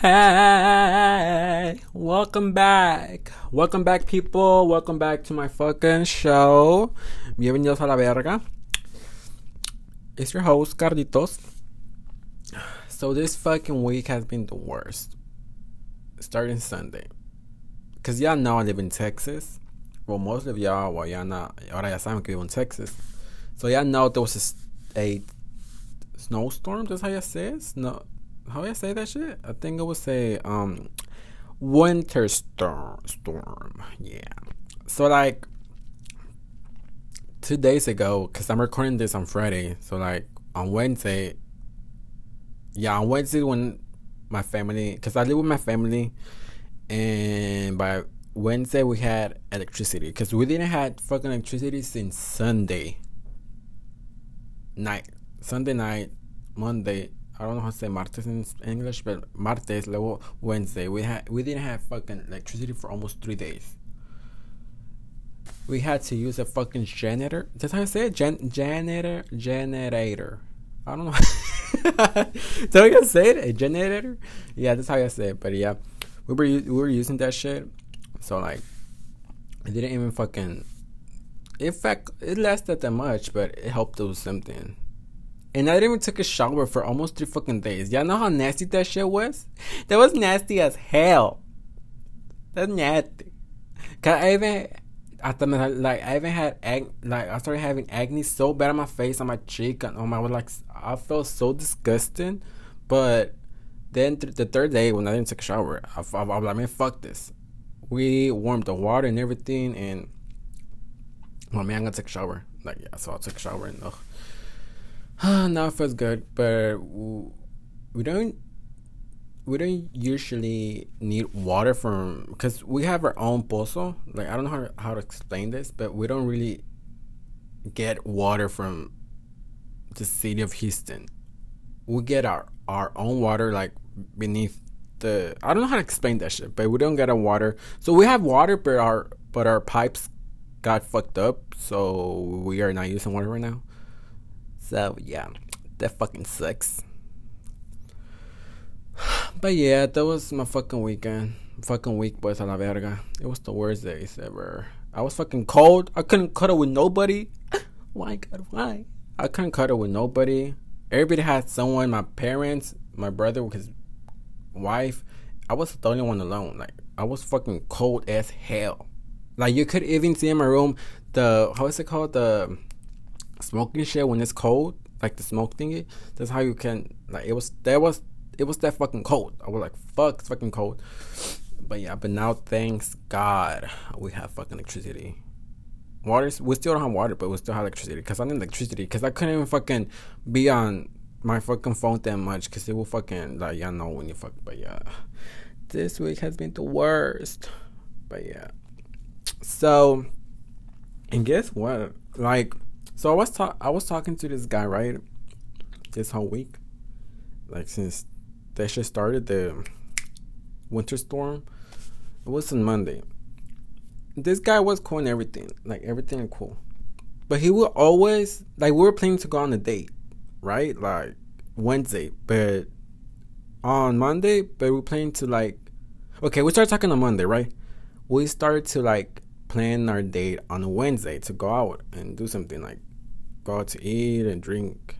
Hey, welcome back. Welcome back, people. Welcome back to my fucking show. Bienvenidos a la verga. It's your host, Carlitos. So, this fucking week has been the worst. Starting Sunday. Because y'all know I live in Texas. Well, most of y'all, well, y'all not, ahora ya saben que vivo in Texas. So, y'all know there was a, a snowstorm. That's how you say it? Snow, how do I say that shit? I think I would say um winter storm storm. Yeah. So like two days ago, cause I'm recording this on Friday. So like on Wednesday, yeah, on Wednesday when my family, cause I live with my family, and by Wednesday we had electricity, cause we didn't have fucking electricity since Sunday night, Sunday night, Monday, I don't know how to say martes in English, but martes, luego Wednesday. We had we didn't have fucking electricity for almost three days. We had to use a fucking generator. That's how I say it. Gen- janitor generator. I don't know. that's how you say it. A generator. Yeah, that's how I say it. But yeah, we were we were using that shit. So like, it didn't even fucking. In fact, it lasted that much, but it helped do something. And I didn't even took a shower for almost three fucking days. Y'all know how nasty that shit was? That was nasty as hell. That's nasty. Cause I even, I like I even had ag- like I started having acne so bad on my face, on my cheek, on my like I felt so disgusting. But then th- the third day when I didn't take a shower, I, I, I was like, man, fuck this. We warmed the water and everything, and well, man, I'm gonna take a shower. Like yeah, so I took a shower and ugh. now it feels good, but we don't we don't usually need water from because we have our own pozo. Like I don't know how, how to explain this, but we don't really get water from the city of Houston. We get our our own water like beneath the I don't know how to explain that shit, but we don't get our water. So we have water, but our but our pipes got fucked up, so we are not using water right now. So yeah, that fucking sucks. But yeah, that was my fucking weekend. Fucking week, boys a la verga. It was the worst days ever. I was fucking cold. I couldn't cuddle with nobody. why, God, why? I couldn't cuddle with nobody. Everybody had someone. My parents, my brother, with his wife. I was the only one alone. Like I was fucking cold as hell. Like you could even see in my room the how is it called the smoking shit when it's cold, like the smoke thingy. That's how you can like it was there was it was that fucking cold. I was like, fuck, it's fucking cold. But yeah, but now thanks God we have fucking electricity. Water, we still don't have water, but we still have electricity. Cause I need electricity. Cause I couldn't even fucking be on my fucking phone that much. Cause it will fucking like y'all know when you fuck. But yeah, this week has been the worst. But yeah, so and guess what? Like so I was ta- I was talking to this guy right this whole week, like since that shit started the winter storm. It was on Monday. This guy was cool and everything, like everything cool, but he would always like we were planning to go on a date, right? Like Wednesday, but on Monday, but we're planning to like okay, we started talking on Monday, right? We started to like plan our date on a Wednesday to go out and do something like out to eat and drink.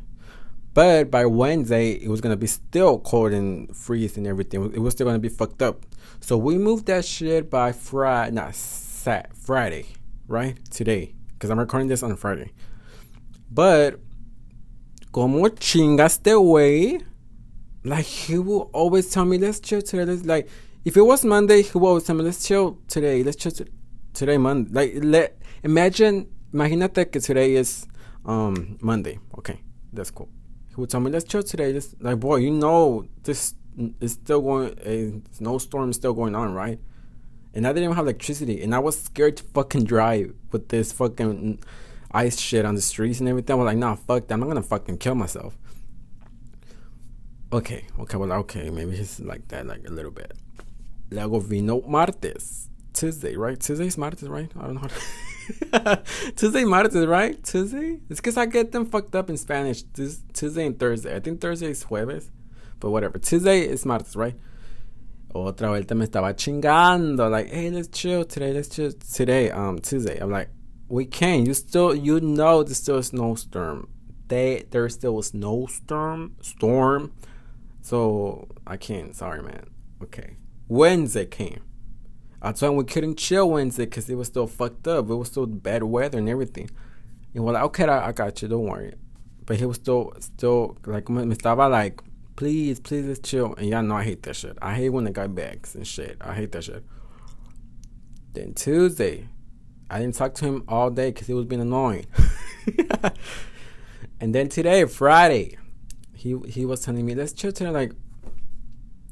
But by Wednesday, it was gonna be still cold and freeze and everything. It was still gonna be fucked up. So we moved that shit by Friday, not Sat Friday, right? Today, because I'm recording this on Friday. But como chingaste way, like he will always tell me, let's chill today. Let's like, if it was Monday, he will always tell me, let's chill today. Let's chill today, Monday. Like, let imagine, imagínate que today is um Monday. Okay, that's cool. He would tell me, let's chill today. This like, boy, you know this is still going. A snowstorm is still going on, right? And I didn't even have electricity, and I was scared to fucking drive with this fucking ice shit on the streets and everything. I was like, nah, fuck that. I'm not gonna fucking kill myself. Okay, okay, well, okay, maybe he's like that, like a little bit. Luego vino martes, Tuesday, right? Tuesday's martes, right? I don't know. Tuesday, martes, right? Tuesday? It's because I get them fucked up in Spanish. This, Tuesday and Thursday. I think Thursday is jueves, but whatever. Tuesday is martes, right? Otra vuelta me estaba chingando. Like, hey, let's chill today. Let's chill today. Um, Tuesday. I'm like, we can't. You still, you know, there's still a snowstorm. They, there still a snowstorm, storm. So I can't. Sorry, man. Okay. Wednesday came. I told him we couldn't chill Wednesday because it was still fucked up. It was still bad weather and everything. And we're like, okay, I, I got you. Don't worry. But he was still, still like, me estaba like, please, please, let's chill. And y'all know I hate that shit. I hate when the guy begs and shit. I hate that shit. Then Tuesday, I didn't talk to him all day because he was being annoying. and then today, Friday, he he was telling me let's chill today, like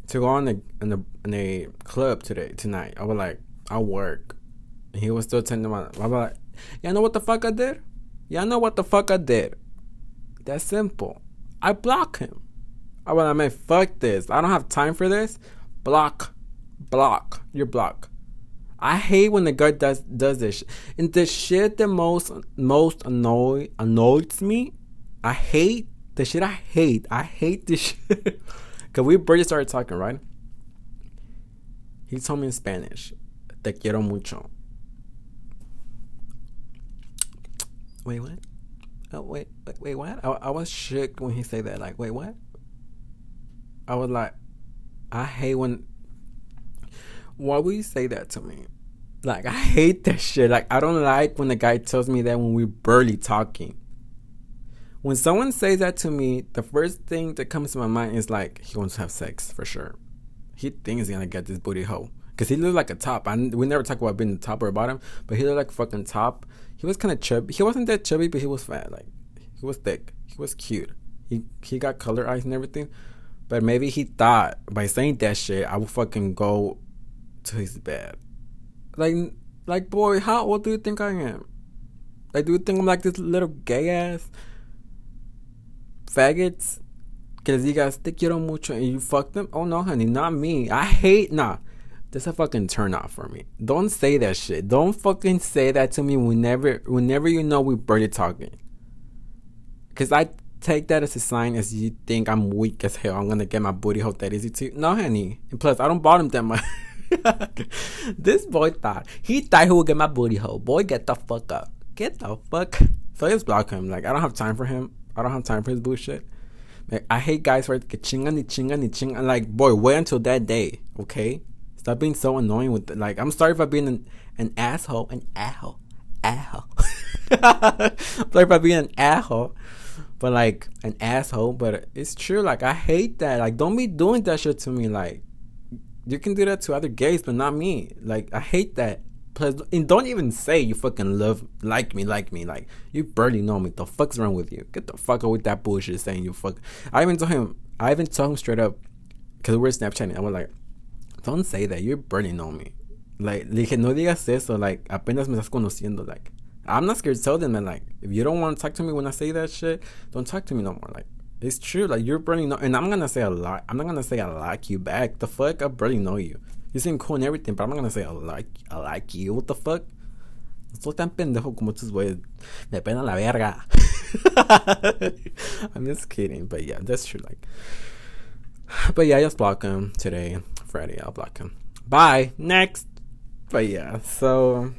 to go on the in the in a club today tonight. I was like, I work. And he was still telling me, I was like, y'all know what the fuck I did? Y'all know what the fuck I did? That's simple. I block him. I was like, man, fuck this. I don't have time for this. Block, block. You're block. I hate when the guy does does this. And the shit that most most annoy annoys me, I hate the shit. I hate. I hate this shit. Cause we barely started talking, right? He told me in Spanish, "Te quiero mucho." Wait, what? Oh, wait, wait, wait, what? I, I was shook when he said that. Like, wait, what? I was like, I hate when why would you say that to me? Like I hate that shit. Like I don't like when the guy tells me that when we're barely talking. When someone says that to me, the first thing that comes to my mind is like he wants to have sex for sure. He thinks he's gonna get this booty hole because he looked like a top. I, we never talk about being the top or bottom, but he looked like a fucking top. He was kind of chubby. He wasn't that chubby, but he was fat. Like he was thick. He was cute. He he got color eyes and everything. But maybe he thought by saying that shit, I would fucking go to his bed. Like, like, boy, how old do you think I am? Like, do you think I'm like this little gay ass faggots? Cause you guys te quiero mucho and you fuck them? Oh no, honey, not me. I hate nah. That's a fucking turn off for me. Don't say that shit. Don't fucking say that to me whenever whenever you know we're barely talking. Cause I take that as a sign as you think I'm weak as hell. I'm gonna get my booty hole that easy too. No, honey. And plus, I don't bottom that much. this boy thought he thought he would get my booty hole. Boy, get the fuck up. Get the fuck. So I just block him. Like I don't have time for him. I don't have time for his bullshit. Like, I hate guys who are chinga ni chinga ni chinga. Like boy, wait until that day. Okay. Stop being so annoying with it. Like I'm sorry for being an, an asshole. An asshole. Asshole. sorry for being an asshole but like an asshole. But it's true. Like I hate that. Like don't be doing that shit to me. Like you can do that to other gays, but not me. Like I hate that. Plus, and don't even say you fucking love like me, like me. Like you barely know me. The fuck's wrong with you? Get the fuck out with that bullshit saying you fuck. I even told him. I even told him straight up because we are Snapchatting. I was like, don't say that. You barely know me. Like, le dije, no digas eso. Like, apenas me estás conociendo. Like, I'm not scared to tell them that like if you don't want to talk to me when I say that shit, don't talk to me no more. Like it's true. Like you're burning, no- and I'm gonna say a lot. I'm not gonna say I like you back. The fuck, I barely know you. You seem cool and everything, but I'm not gonna say I like I like you. What the fuck? Soy tan pendejo como tus güeyes. Me pena la verga. I'm just kidding, but yeah, that's true. Like, but yeah, I just block him today, Friday. I'll block him. Bye. Next. But yeah, so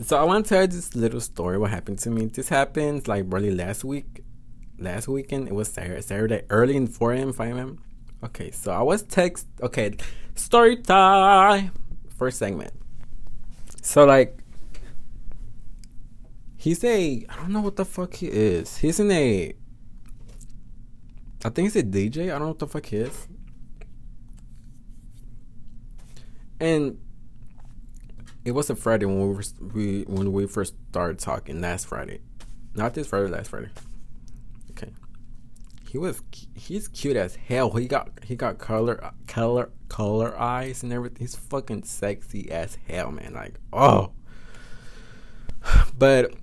so I want to tell you this little story. What happened to me? This happened like really last week. Last weekend. It was Saturday, Saturday early in 4 a.m. 5 a.m. Okay, so I was text. Okay, story time. First segment. So like, he's a. I don't know what the fuck he is. He's in a. I think he's a DJ. I don't know what the fuck he is. And it was a Friday when we were, we when we first started talking last Friday, not this Friday, last Friday. He was he's cute as hell. He got he got color color color eyes and everything. He's fucking sexy as hell, man. Like oh, but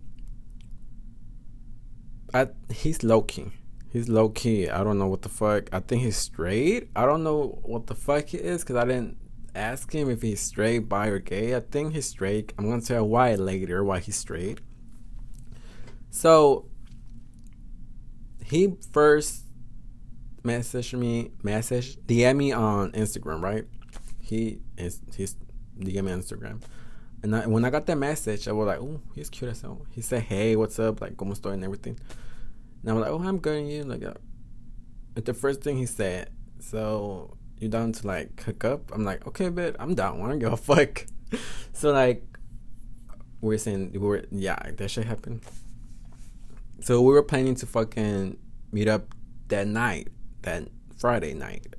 I he's low key. He's low key. I don't know what the fuck. I think he's straight. I don't know what the fuck he is because I didn't ask him if he's straight, bi, or gay. I think he's straight. I'm gonna tell why later, why he's straight. So he first messaged me, message, DM me on Instagram, right? he is his DM me on Instagram. And I, when I got that message, I was like, "Oh, he's cute as hell." He said, "Hey, what's up? Like, como estoy and everything." And I was like, "Oh, I'm good." You like, uh, the first thing he said, "So you down to like hook up?" I'm like, "Okay, but I'm down. I don't give a fuck." so like, we're saying we were yeah, that shit happened. So we were planning to fucking meet up that night, that Friday night.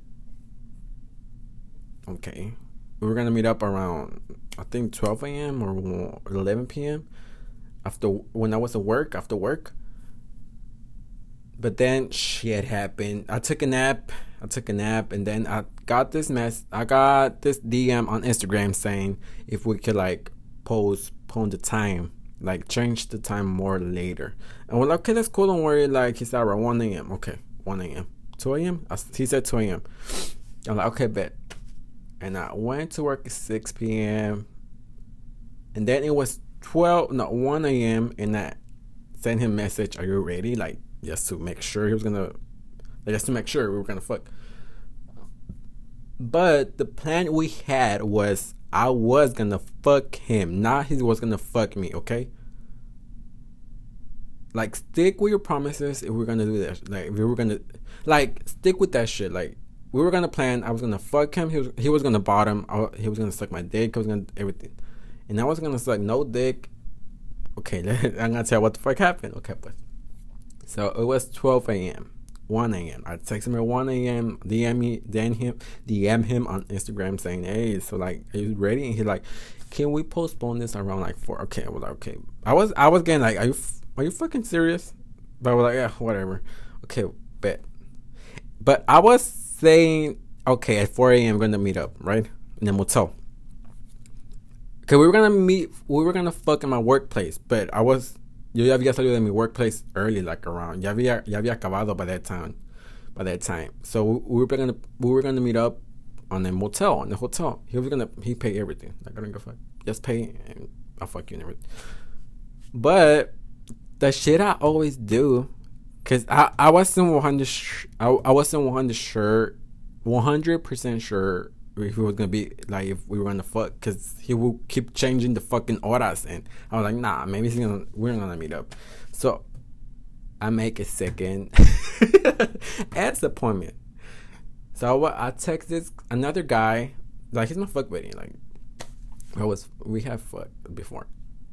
Okay, we were gonna meet up around I think 12 a.m. or 11 p.m. after when I was at work after work. But then shit happened. I took a nap. I took a nap, and then I got this mess. I got this DM on Instagram saying if we could like postpone the time, like change the time more later. And we're like, okay, that's cool. Don't worry. Like said around 1 a.m. Okay, 1 a.m. 2 a.m. He said 2 a.m. I'm like, okay, bet and I went to work at 6 p.m. And then it was 12, no, 1 a.m. And I sent him message, "Are you ready?" Like just to make sure he was gonna, like, just to make sure we were gonna fuck. But the plan we had was I was gonna fuck him, not he was gonna fuck me. Okay. Like stick with your promises if we're gonna do that. Like if we were gonna, like stick with that shit. Like we were gonna plan. I was gonna fuck him. He was he was gonna bottom. I, he was gonna suck my dick. I was gonna everything, and I was gonna suck no dick. Okay, I'm gonna tell what the fuck happened. Okay, but so it was 12 a.m. 1 a.m. I text him at 1 a.m. DM me, then him, DM him on Instagram saying, "Hey, so like, are you ready?" And he's like, "Can we postpone this around like four? Okay, I was like, "Okay." I was I was getting like, "Are you are you fucking serious?" But I was like, "Yeah, whatever." Okay, bet. But I was saying, okay, at 4 a.m. we're gonna meet up, right? In the motel. Okay, we were gonna meet. We were gonna fuck in my workplace, but I was. Yo ya había salido de mi workplace early, like around. Ya había, ya había acabado by that time. By that time, so we, we were gonna we were gonna meet up on the motel, on the hotel. He was gonna he pay everything. Like I don't give a fuck. Just pay and I'll fuck you and everything. But the shit I always do Cause I, I wasn't one hundred I, I wasn't one hundred sure, one hundred percent sure if he was gonna be like if we were gonna fuck, cause he will keep changing the fucking horas, and I was like, nah, maybe gonna we're gonna meet up. So I make a second ads appointment. So I, I text this another guy, like he's my fuck buddy, like I was we have fucked before,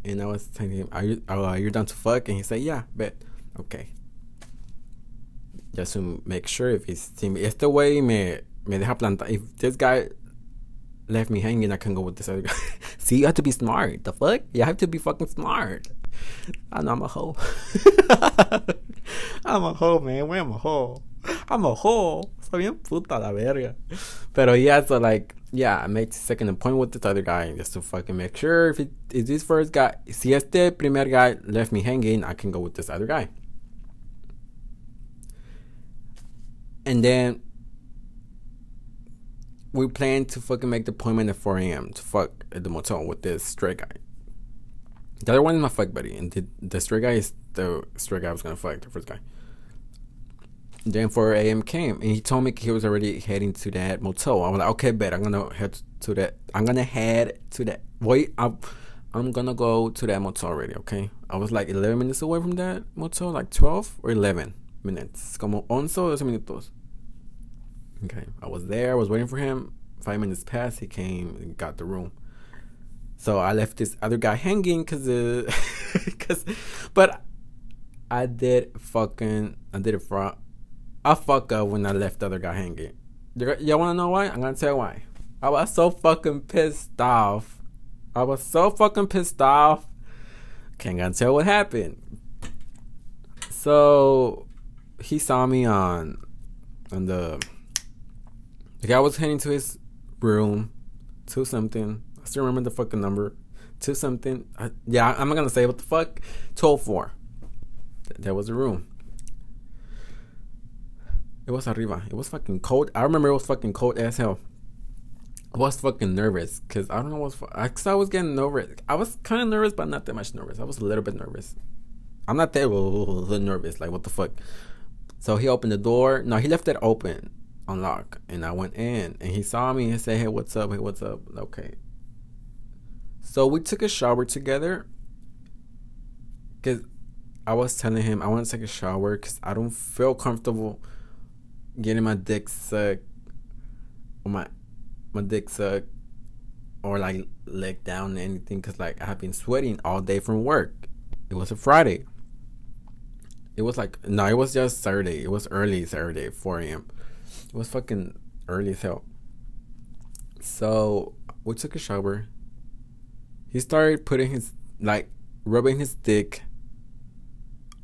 and I was telling him, are you oh, are you done to fuck? And he said, yeah, bet okay just to make sure if he's este way he me me deja plantar if this guy left me hanging I can go with this other guy. See you have to be smart. The fuck? You have to be fucking smart. I know I'm a hoe. I'm a hoe man. Where am a hoe? I'm a hoe. Soy bien puta la verga. Pero yeah so like yeah I made second appointment with this other guy just to fucking make sure if it is this first guy si este primer guy left me hanging I can go with this other guy. And then we plan to fucking make the appointment at 4 a.m. to fuck at the motel with this straight guy. The other one is my fuck buddy, and the, the straight guy is the straight guy I was gonna fuck, the first guy. Then 4 a.m. came, and he told me he was already heading to that motel. I was like, okay, bet I'm gonna head to that. I'm gonna head to that. Wait, I'm, I'm gonna go to that motel already. Okay, I was like 11 minutes away from that motel, like 12 or 11 minutes. Como 11 o 12 minutos. Okay. I was there. I was waiting for him. Five minutes passed. He came and got the room. So I left this other guy hanging because, uh, cause, but I did fucking, I did it for, I fuck up when I left the other guy hanging. Y'all wanna know why? I'm gonna tell why. I was so fucking pissed off. I was so fucking pissed off. Can't gonna tell what happened. So he saw me on on the the guy was heading to his room, to something. I still remember the fucking number, To something. I, yeah, I'm not gonna say what the fuck. Twelve four. Th- there was the room. It was arriba. It was fucking cold. I remember it was fucking cold as hell. I was fucking nervous because I don't know what's. Cause I was getting nervous. I was kind of nervous, but not that much nervous. I was a little bit nervous. I'm not that uh, nervous. Like what the fuck. So he opened the door. No, he left it open unlock, and I went in, and he saw me and said, "Hey, what's up? Hey, what's up?" Okay. So we took a shower together, cause I was telling him I want to take a shower because I don't feel comfortable getting my dick sucked or my my dick sucked or like leg down or anything because like I have been sweating all day from work. It was a Friday. It was like no, it was just Saturday. It was early Saturday, 4 a.m. It was fucking early as hell. So we took a shower. He started putting his like rubbing his dick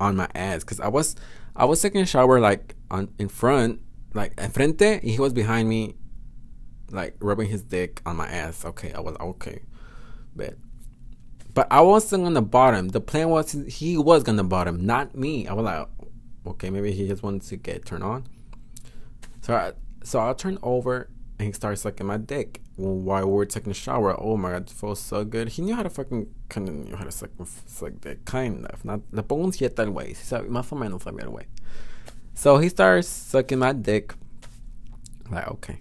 on my ass because I was I was taking a shower like on in front, like enfrente, he was behind me, like rubbing his dick on my ass. Okay, I was okay, but but I wasn't on the bottom. The plan was he was gonna bottom, not me. I was like, okay, maybe he just wanted to get turned on. So I so I turned over and he starts sucking my dick while we're taking a shower. Oh my god, it felt so good. He knew how to fucking kind of knew how to suck, suck dick, kind of. Not the bones yet that way. Sabe, más o menos sabía el way. So he starts sucking my dick. Like, okay,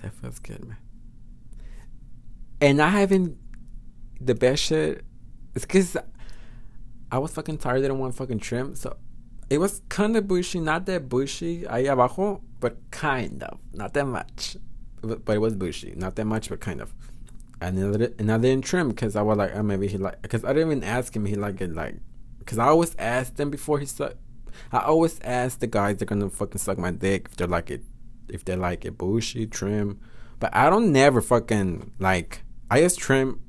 that feels good, man. And I haven't the best shit. It's because I was fucking tired. I didn't want fucking trim. So it was kind of bushy, not that bushy ahí abajo, but kind of, not that much but it was bushy, not that much, but kind of. And another, and I didn't trim because I was like, oh, maybe he like, because I didn't even ask him. He like it like, because I always ask them before he suck. I always ask the guys they're gonna fucking suck my dick if they're like it, if they like it bushy, trim. But I don't never fucking like. I just trim,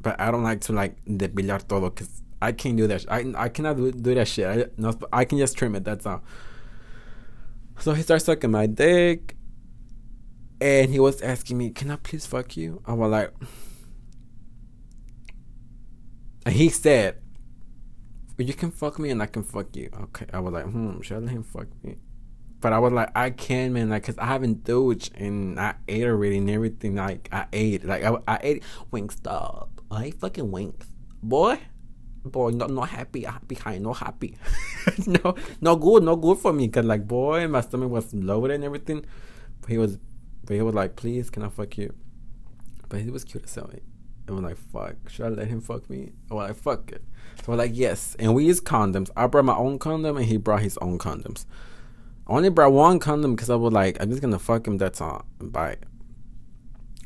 but I don't like to like depilar todo because I can't do that. I I cannot do, that shit. I no, I can just trim it. That's all. So he starts sucking my dick, and he was asking me, "Can I please fuck you?" I was like, and he said, "You can fuck me, and I can fuck you." Okay, I was like, "Hmm, should I let him fuck me?" But I was like, "I can, man, like, cause I haven't douched and I ate already and everything. Like, I ate, like, I, I ate Wingstop. I ate fucking wings, boy." Boy, not not happy, uh, happy high, not happy. no, no good, no good for me. Cause like, boy, my stomach was loaded and everything. But he was but he was like, please, can I fuck you? But he was cute as hell. And I'm like, fuck, should I let him fuck me? Was like, fuck it. So I'm like, yes. And we use condoms. I brought my own condom and he brought his own condoms. I only brought one condom because I was like, I'm just gonna fuck him, that's all. Bye.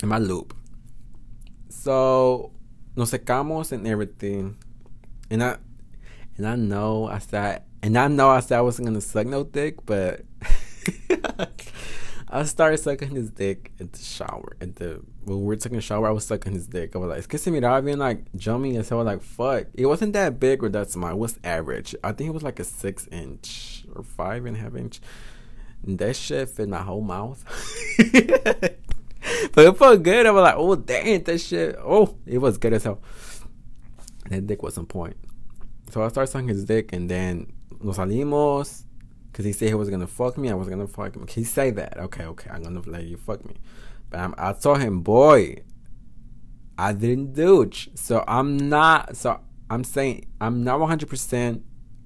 In my loop. So nos secamos and everything. And I and I know I said and I know I said I wasn't gonna suck no dick, but I started sucking his dick at the shower. At the when we were taking a shower, I was sucking his dick. I was like, es que se miraba bien like jumping and so I was like, fuck. It wasn't that big or that small. It was average. I think it was like a six inch or five and a half inch. And that shit fit my whole mouth. but it felt good. I was like, oh damn, that shit. Oh, it was good as hell. That dick was on point. So I started sucking his dick and then nos salimos because he said he was gonna fuck me. I was gonna fuck him. He say that. Okay, okay, I'm gonna let you fuck me. But I'm, I told him, boy, I didn't douche. So I'm not. So I'm saying I'm not 100 percent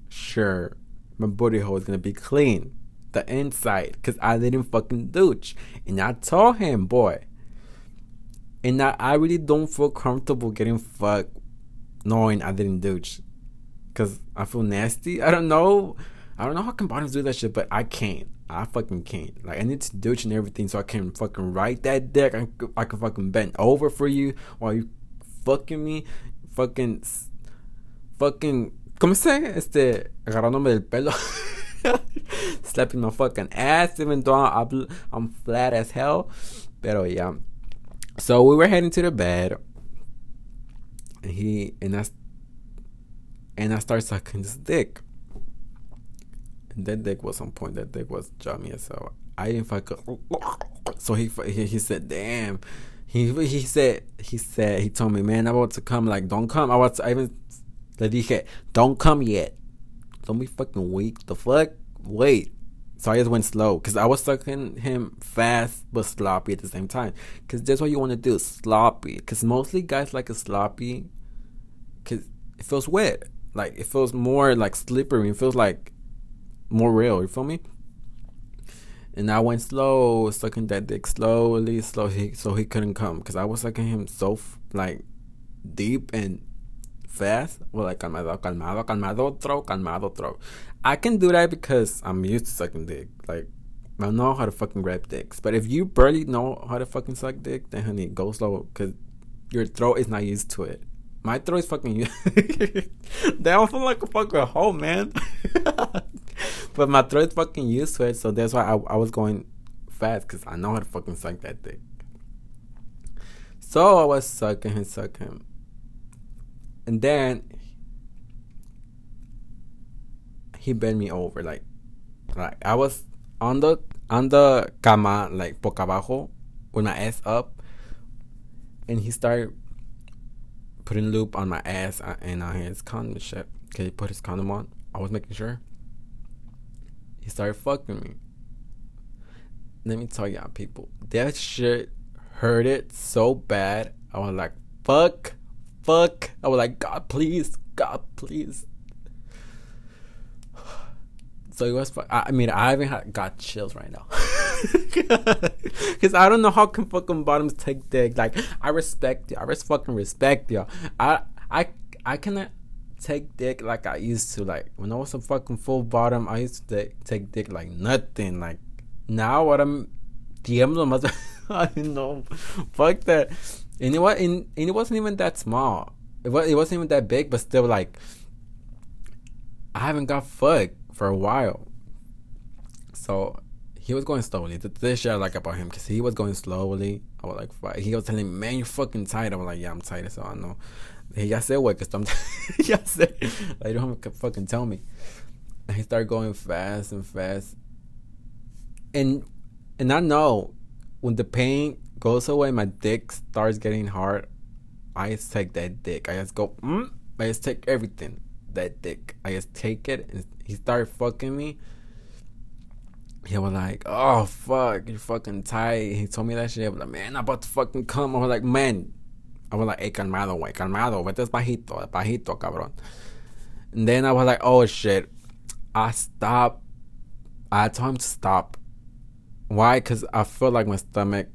sure my booty hole is gonna be clean, the inside, because I didn't fucking douche. And I told him, boy. And I, I really don't feel comfortable getting fucked knowing I didn't douche. Cause I feel nasty. I don't know. I don't know how can do that shit, but I can't. I fucking can't. Like I need to douche and everything so I can fucking ride that dick. I, I can fucking bend over for you while you fucking me, fucking, fucking. ¿Cómo se? Este, agarrándome del pelo. Slapping my fucking ass, even though I'm, I'm flat as hell. Pero yeah. So we were heading to the bed. And he and I and I start sucking his dick And that dick was on point. That dick was jammy so I didn't fuck. So he he, said, "Damn." He he said he said he told me, "Man, I want to come. Like, don't come." I was I even le dije, "Don't come yet. Don't be fucking weak. The fuck? Wait." So I just went slow because I was sucking him fast but sloppy at the same time. Because that's what you want to do, sloppy. Because mostly guys like a sloppy because it feels wet. Like it feels more like slippery. It feels like more real. You feel me? And I went slow, sucking that dick slowly, slowly, so he couldn't come. Because I was sucking him so, like, deep and fast. Well, like, calmado, calmado, calmado, throw, calmado, throw. I can do that because I'm used to sucking dick. Like, I know how to fucking grab dicks. But if you barely know how to fucking suck dick, then honey, go slow. Because your throat is not used to it. My throat is fucking. Damn, I feel like a fucking hole, man. but my throat is fucking used to it, so that's why I, I was going fast because I know how to fucking suck that dick. So I was sucking and sucking him. And then he bent me over like like I was on the on the cama like boca abajo with my ass up and he started putting lube on my ass uh, and on his condom shit. Cause he put his condom on. I was making sure. He started fucking me. Let me tell y'all, people, that shit hurt it so bad. I was like, fuck, fuck. I was like, God, please, God, please. So it was. I mean, I even had, got chills right now. Cause I don't know how can fucking bottoms take dick. Like I respect you. I just fucking respect you. I I I cannot take dick like I used to. Like when I was a fucking full bottom, I used to take, take dick like nothing. Like now what I'm DM mother I know. Fuck that. And it was and, and it wasn't even that small. It was it wasn't even that big, but still like I haven't got fucked for a while. So he was going slowly. This shit I like about him because he was going slowly. I was like, He was telling me, man, you're fucking tight. I was like, yeah, I'm tight. So I know. He ya said what? Cause I'm ya said like, you don't fucking tell me. And he started going fast and fast. And and I know when the pain goes away, my dick starts getting hard. I just take that dick. I just go, mm, I just take everything. That dick. I just take it and he started fucking me he was like, "Oh fuck, you're fucking tight." He told me that shit. I was like, "Man, I'm about to fucking come." I was like, "Man," I was like, "Hey, calmado, güey, calmado, vete bajito, bajito, cabrón." And then I was like, "Oh shit," I stopped. I told him to stop. Why? Cause I felt like my stomach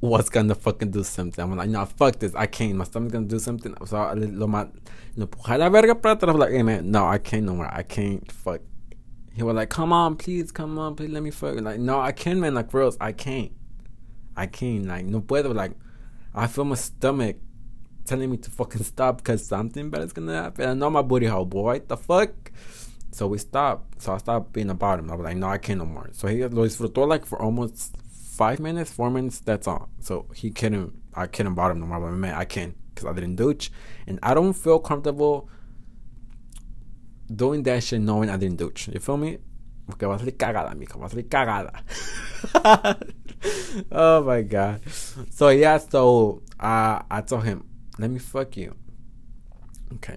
was gonna fucking do something. I'm like, no, fuck this. I can't. My stomach's gonna do something. So I lo, lo, lo la verga para atrás. I was like, hey man, no, I can't no more. I can't. Fuck he was like, "Come on, please, come on, please, let me fuck." Like, no, I can't, man. Like, girls, I can't. I can't. Like, no puedo. Like, I feel my stomach telling me to fucking stop because something bad is gonna happen. I know my booty hole, boy. The fuck. So we stopped. So I stopped being about him. I was like, no, I can't no more. So he lo disfrutó like for almost five minutes, four minutes. That's all. So he couldn't. I couldn't bottom no more. But man, I can't because I didn't douche, and I don't feel comfortable doing that shit knowing I didn't douche. You feel me? Porque va a salir cagada, mijo. Va a salir cagada. oh my god. So yeah, so uh, I told him, let me fuck you. Okay.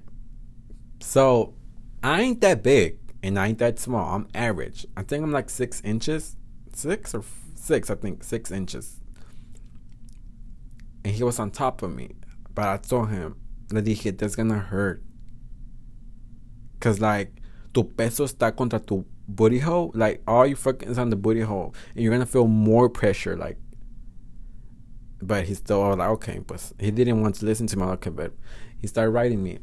So I ain't that big and I ain't that small. I'm average. I think I'm like six inches. Six or six, I think. Six inches. And he was on top of me. But I told him, le dije, that's gonna hurt. Cause like tu peso está contra tu booty hole, like all you fucking is on the booty hole, and you're gonna feel more pressure. Like, but he still like okay, but he didn't want to listen to me. Okay, but he started writing me.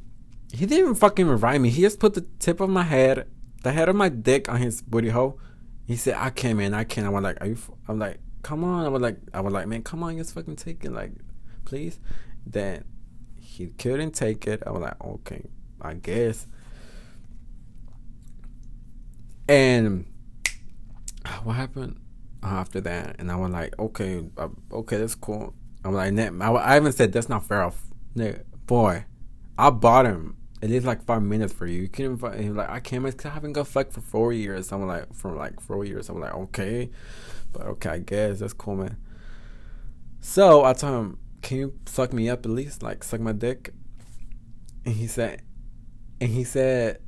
He didn't even fucking write me. He just put the tip of my head, the head of my dick on his booty hole. He said, "I can't, man. I can't." I was like, "Are you?" F-? I'm like, "Come on." I was like, "I was like, man, come on, just fucking take it, like, please." Then he couldn't take it. I was like, "Okay, I guess." And what happened after that? And I was like, okay, uh, okay, that's cool. I'm like, I, even said that's not fair. Boy, I bought him at least like five minutes for you. You can't even like I can't because I haven't got fucked for four years. I'm like from like four years. I'm like okay, but okay, I guess that's cool, man. So I told him, can you suck me up at least, like suck my dick? And he said, and he said,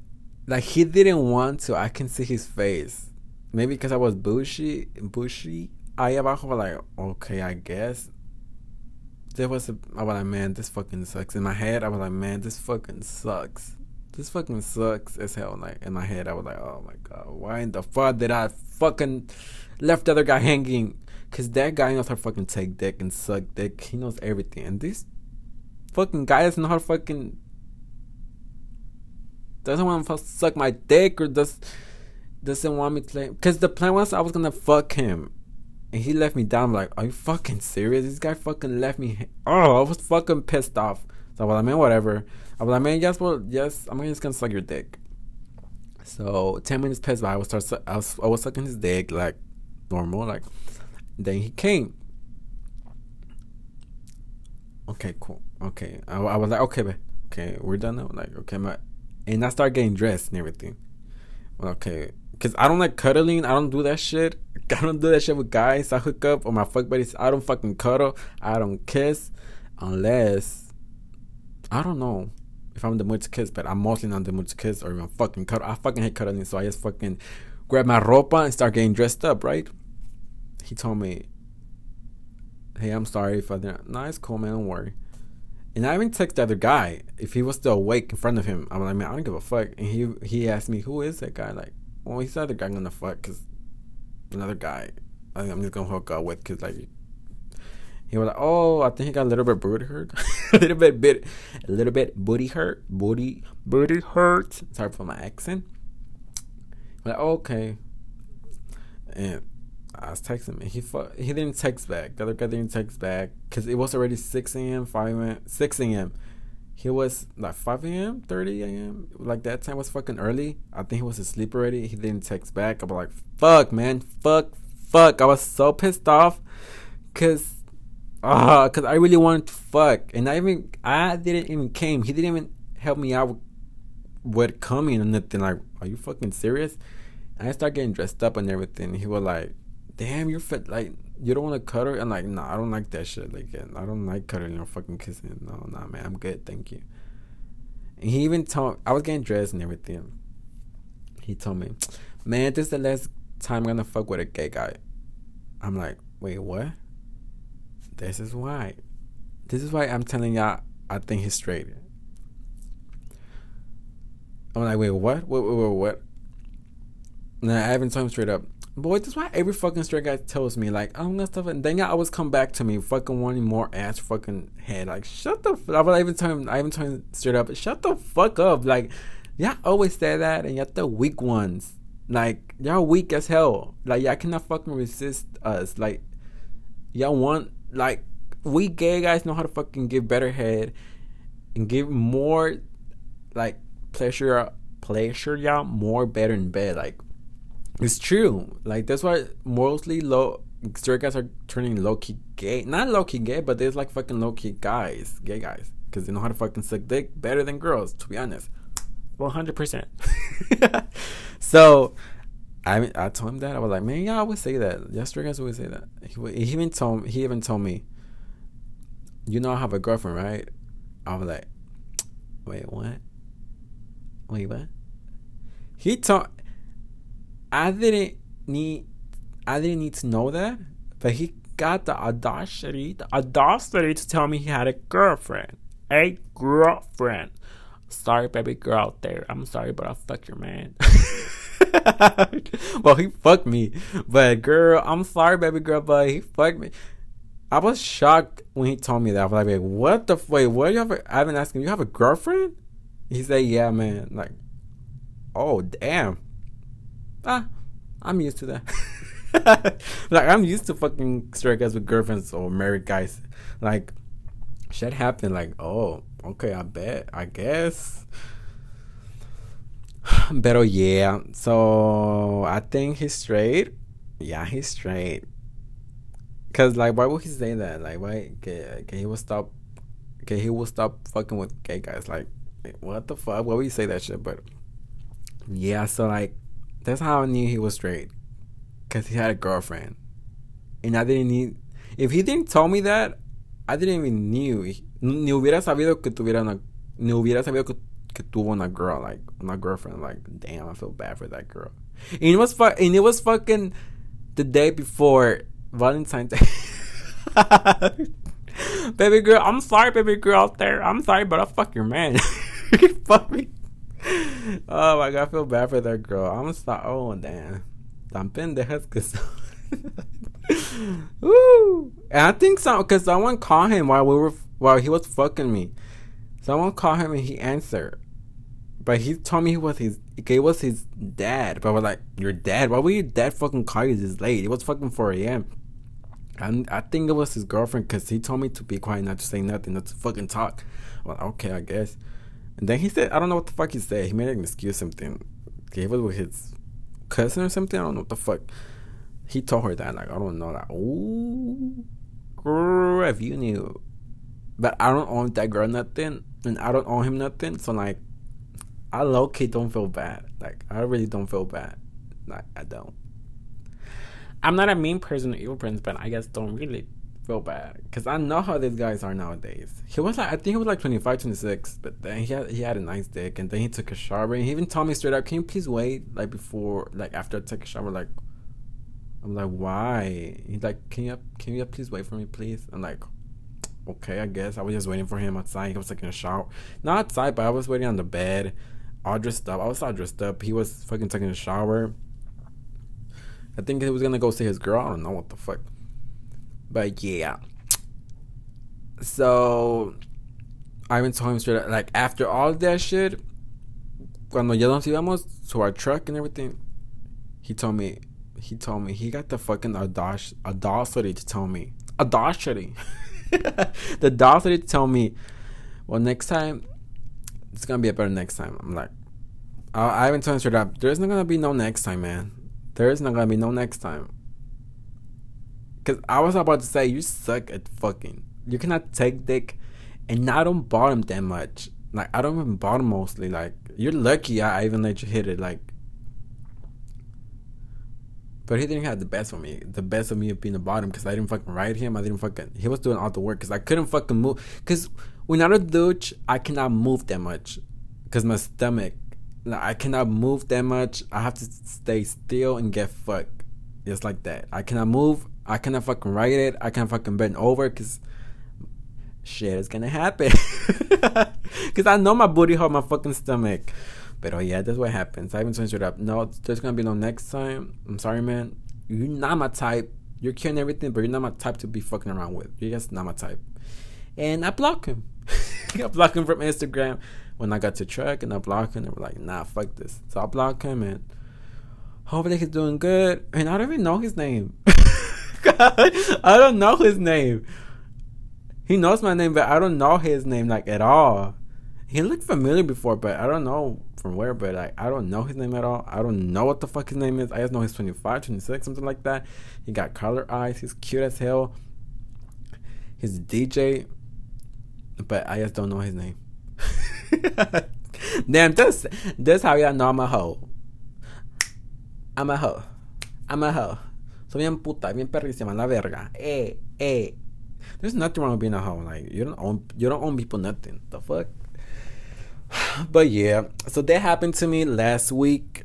like he didn't want to. I can see his face. Maybe because I was bushy, bushy. Ahí abajo, like, okay, I guess. There was a, I was like, man, this fucking sucks. In my head, I was like, man, this fucking sucks. This fucking sucks as hell. Like in my head, I was like, oh my god, why in the fuck did I fucking left the other guy hanging. Cause that guy knows how to fucking take dick and suck dick. He knows everything. And this fucking guy doesn't know how to fucking doesn't want to suck my dick or does doesn't want me to. Cause the plan was I was gonna fuck him, and he left me down. I'm like, are you fucking serious? This guy fucking left me. Oh, I was fucking pissed off. So I was like, man, whatever. I was like, man, yes, well, yes, I'm just gonna suck your dick. So ten minutes passed by. I was start. I was, I was sucking his dick like normal, like. Then he came. Okay, cool. Okay, I, I was like, okay, man. Okay, we're done now. Like, okay, my, and I start getting dressed and everything. Okay, because I don't like cuddling. I don't do that shit. I don't do that shit with guys. I hook up or my fuck buddies. I don't fucking cuddle. I don't kiss unless I don't know if I'm the mood to kiss, but I'm mostly not the mood to kiss or even fucking cuddle. I fucking hate cuddling, so I just fucking grab my ropa and start getting dressed up, right? He told me, "Hey, I'm sorry if I didn't." No, it's cool, man. Don't worry. And I even text the other guy if he was still awake in front of him. I'm like, man, I don't give a fuck. And he he asked me, who is that guy? Like, well, he's the other guy I'm gonna fuck because another guy I I'm just gonna hook up with because like he was like, oh, I think he got a little bit booty hurt, a little bit bit, a little bit booty hurt, booty booty hurt. Sorry for my accent. Like okay, and I was texting him. He he didn't text back. The other guy didn't text back because it was already six a.m., five a.m., six a.m. He was like 5 a.m., 30 a.m. Like that time was fucking early. I think he was asleep already. He didn't text back. I was like, fuck, man. Fuck, fuck. I was so pissed off. Cause, uh, cause I really wanted to fuck. And I even, I didn't even came. He didn't even help me out with, coming and nothing. Like, are you fucking serious? And I started getting dressed up and everything. He was like, damn, you're fit. Like, you don't want to cuddle? I'm like, nah, I don't like that shit. Like, I don't like cuddling or fucking kissing. No, nah, man, I'm good, thank you. And he even told, I was getting dressed and everything. He told me, man, this is the last time I'm gonna fuck with a gay guy. I'm like, wait, what? This is why. This is why I'm telling y'all I think he's straight. I'm like, wait, what? What, what, what, what? And I haven't told him straight up. Boy, that's why every fucking straight guy tells me like, I'm gonna stuff, and then y'all always come back to me, fucking wanting more ass, fucking head. Like, shut the. F- I was even telling, I even telling straight up, shut the fuck up. Like, y'all always say that, and y'all the weak ones. Like, y'all weak as hell. Like, y'all cannot fucking resist us. Like, y'all want like we gay guys know how to fucking give better head and give more like pleasure pleasure y'all more better in bed. Like it's true. Like that's why mostly low straight guys are turning low key gay. Not low key gay, but there's like fucking low key guys, gay guys, because they know how to fucking suck dick better than girls. To be honest, one hundred percent. So, I I told him that I was like, man, yeah, I always say that. Yeah, straight guys always say that. He, he even told he even told me, you know, I have a girlfriend, right? I was like, wait, what? Wait, what? He told I didn't need to know that, but he got the audacity, the audacity to tell me he had a girlfriend. A girlfriend. Sorry, baby girl out there. I'm sorry, but I fucked your man. well, he fucked me. But girl, I'm sorry, baby girl, but he fucked me. I was shocked when he told me that. I was like, what the wait, what you have I've been asking, you have a girlfriend? He said, Yeah, man. Like, oh damn ah, I'm used to that. like I'm used to fucking straight guys with girlfriends or married guys. Like shit happened. Like oh, okay, I bet, I guess. But yeah, so I think he's straight. Yeah, he's straight. Cause like, why would he say that? Like, why? Okay, okay, he will stop. Okay, he will stop fucking with gay guys. Like, what the fuck? Why would you say that shit? But yeah, so like, that's how I knew he was straight. Cause he had a girlfriend. And I didn't need if he didn't tell me that, I didn't even knew. Ni hubiera sabido que tuviera una ni hubiera sabido que, que tuvo una girl, like una girlfriend. Like, damn, I feel bad for that girl. And it was fu- and it was fucking the day before Valentine's Day. baby girl, I'm sorry, baby girl out there. I'm sorry, but I fuck your man. fuck me oh my god, I feel bad for that girl. I'm sorry. Oh damn, tan pendejas que son. Woo! And I think so because someone called him while we were while he was fucking me. Someone called him and he answered, but he told me he was his it was his dad. But I was like, your dad? Why would your dad fucking call you this late? It was fucking four a.m. And I think it was his girlfriend because he told me to be quiet, not to say nothing, not to fucking talk. Well, okay, I guess. And then he said, I don't know what the fuck he said. He made an excuse something. He was with his cousin or something. I don't know what the fuck. He told her that. Like, I don't know. Like, ooh, girl, if you knew. But I don't owe that girl nothing. And I don't owe him nothing. So, like, I low key don't feel bad. Like, I really don't feel bad. Like, I don't. I'm not a mean person or evil person, but I guess don't really feel bad because I know how these guys are nowadays. He was like, I think he was like 25, 26, but then he had he had a nice dick, and then he took a shower, and he even told me straight up, "Can you please wait like before, like after I take a shower?" Like, I'm like, why? He's like, "Can you can you please wait for me, please?" I'm like, okay, I guess I was just waiting for him outside. He was taking a shower, not outside, but I was waiting on the bed, all dressed up. I was all dressed up. He was fucking taking a shower. I think he was gonna go see his girl. I don't know what the fuck. But yeah. So I told him straight up, like after all that shit, cuando ya nos íbamos to our truck and everything, he told me he told me he got the fucking audac- audacity to tell me audacity. The audacity to tell me well next time it's gonna be a better next time. I'm like i, I even told him straight up there's not gonna be no next time man. There's not gonna be no next time because I was about to say, you suck at fucking. You cannot take dick and I don't bottom that much. Like, I don't even bottom mostly. Like, you're lucky I even let you hit it. Like, but he didn't have the best of me. The best of me of being the bottom because I didn't fucking ride him. I didn't fucking. He was doing all the work because I couldn't fucking move. Because when I'm a douche, I cannot move that much because my stomach. Like, I cannot move that much. I have to stay still and get fucked. Just like that. I cannot move. I cannot fucking write it. I can't fucking bend over because shit is gonna happen. Because I know my booty hurt my fucking stomach. But oh yeah, that's what happens. I even switched it up. No, there's gonna be no next time. I'm sorry, man. You're not my type. You're killing everything, but you're not my type to be fucking around with. You're just not my type. And I block him. I block him from Instagram when I got to track, and I block him. And we're like, nah, fuck this. So I block him, and hopefully he's doing good. And I don't even know his name. I don't know his name. He knows my name, but I don't know his name like at all. He looked familiar before, but I don't know from where. But like, I don't know his name at all. I don't know what the fuck his name is. I just know he's 25, 26, something like that. He got color eyes. He's cute as hell. He's a DJ, but I just don't know his name. Damn, this this how y'all know I'm a hoe. I'm a hoe. I'm a hoe. Bien puta, bien perrísima, la verga. Eh, eh. There's nothing wrong with being a hoe. Like you don't own you don't own people nothing. The fuck. But yeah, so that happened to me last week,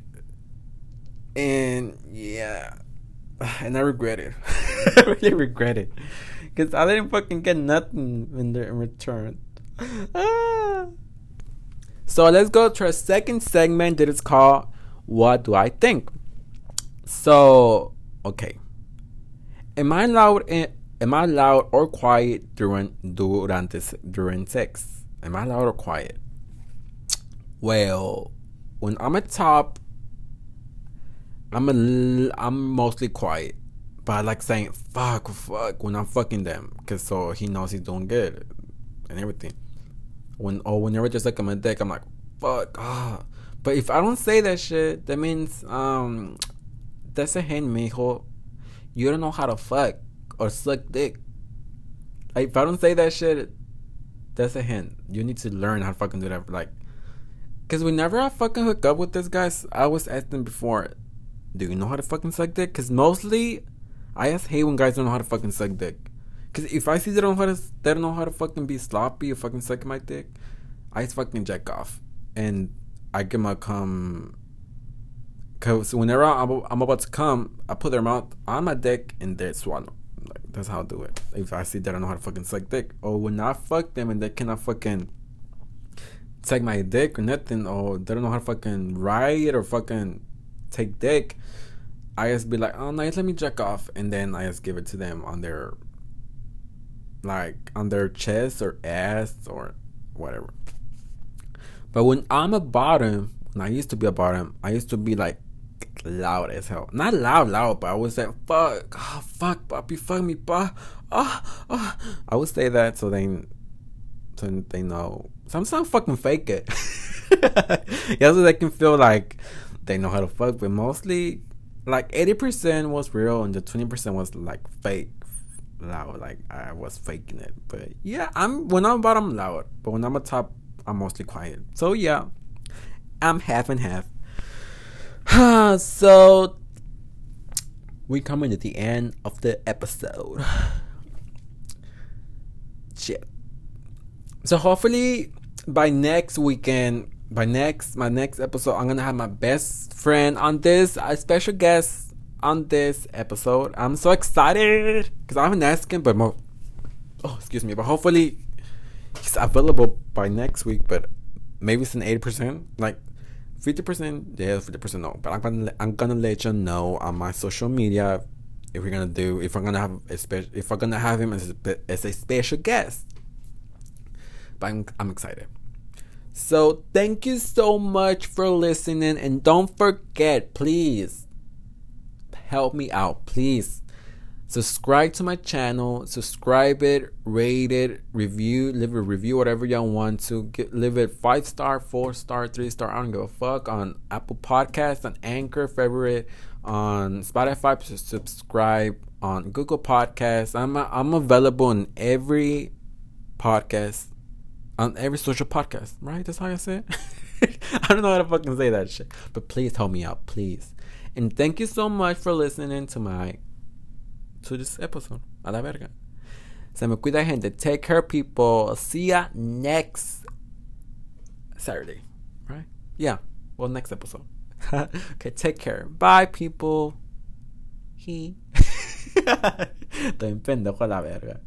and yeah, and I regret it. I really regret it because I didn't fucking get nothing in, in return. Ah. So let's go to our second segment that is called "What Do I Think." So okay. Am I loud? Am I loud or quiet during durante during sex? Am I loud or quiet? Well, when I'm at top, I'm a I'm mostly quiet, but I like saying fuck fuck when I'm fucking them, cause so he knows he's doing good and everything. When or whenever just like on my dick, I'm like fuck ah. But if I don't say that shit, that means um that's a hint, mijo you don't know how to fuck or suck dick. Like, if I don't say that shit, that's a hint. You need to learn how to fucking do that. Like, cause whenever I fucking hook up with this guys, I was asking before, do you know how to fucking suck dick? Cause mostly, I just hate when guys don't know how to fucking suck dick. Cause if I see they don't know how to, they don't know how to fucking be sloppy or fucking suck my dick, I just fucking jack off, and I give my cum Cause whenever I'm, I'm about to come, I put their mouth on my dick and they swallow. Like that's how I do it. If I see they don't know how to fucking suck dick, or when I fuck them and they cannot fucking take my dick or nothing, or they don't know how to fucking ride or fucking take dick, I just be like, oh nice, let me check off, and then I just give it to them on their like on their chest or ass or whatever. But when I'm a bottom, when I used to be a bottom, I used to be like loud as hell. Not loud, loud, but I would say, fuck, oh, fuck, puppy, fuck me, pa. Oh, oh. I would say that so they, so they know. Sometimes fucking fake it. yeah, so they can feel like they know how to fuck, but mostly, like 80% was real and the 20% was like fake. Loud, like I was faking it. But yeah, I'm when I'm bottom loud, but when I'm a top, I'm mostly quiet. So yeah, I'm half and half. so we coming to the end of the episode. Shit. So hopefully by next weekend, by next my next episode, I'm gonna have my best friend on this, a special guest on this episode. I'm so excited because I haven't asked him, but more. Oh, excuse me, but hopefully he's available by next week. But maybe it's an eighty percent. Like fifty percent, yeah, fifty percent no. But I'm gonna I'm gonna let you know on my social media if we're gonna do if I'm gonna have a special if I'm gonna have him as a, as a special guest. But I'm I'm excited. So thank you so much for listening, and don't forget, please help me out, please subscribe to my channel subscribe it rate it review leave a review whatever y'all want to. Get leave it five star four star three star. I don't give a fuck on apple podcast on anchor favorite on spotify. Subscribe on google podcast i'm i'm available in every podcast on every social podcast right? That's how i say it. I don't know how to fucking say that shit. But please help me out please. And thank you so much for listening to my to this episode. A la verga. Se me cuida, gente. Take care, people. See ya next Saturday. Right? Yeah. Well, next episode. okay, take care. Bye, people. He. Estoy a la verga.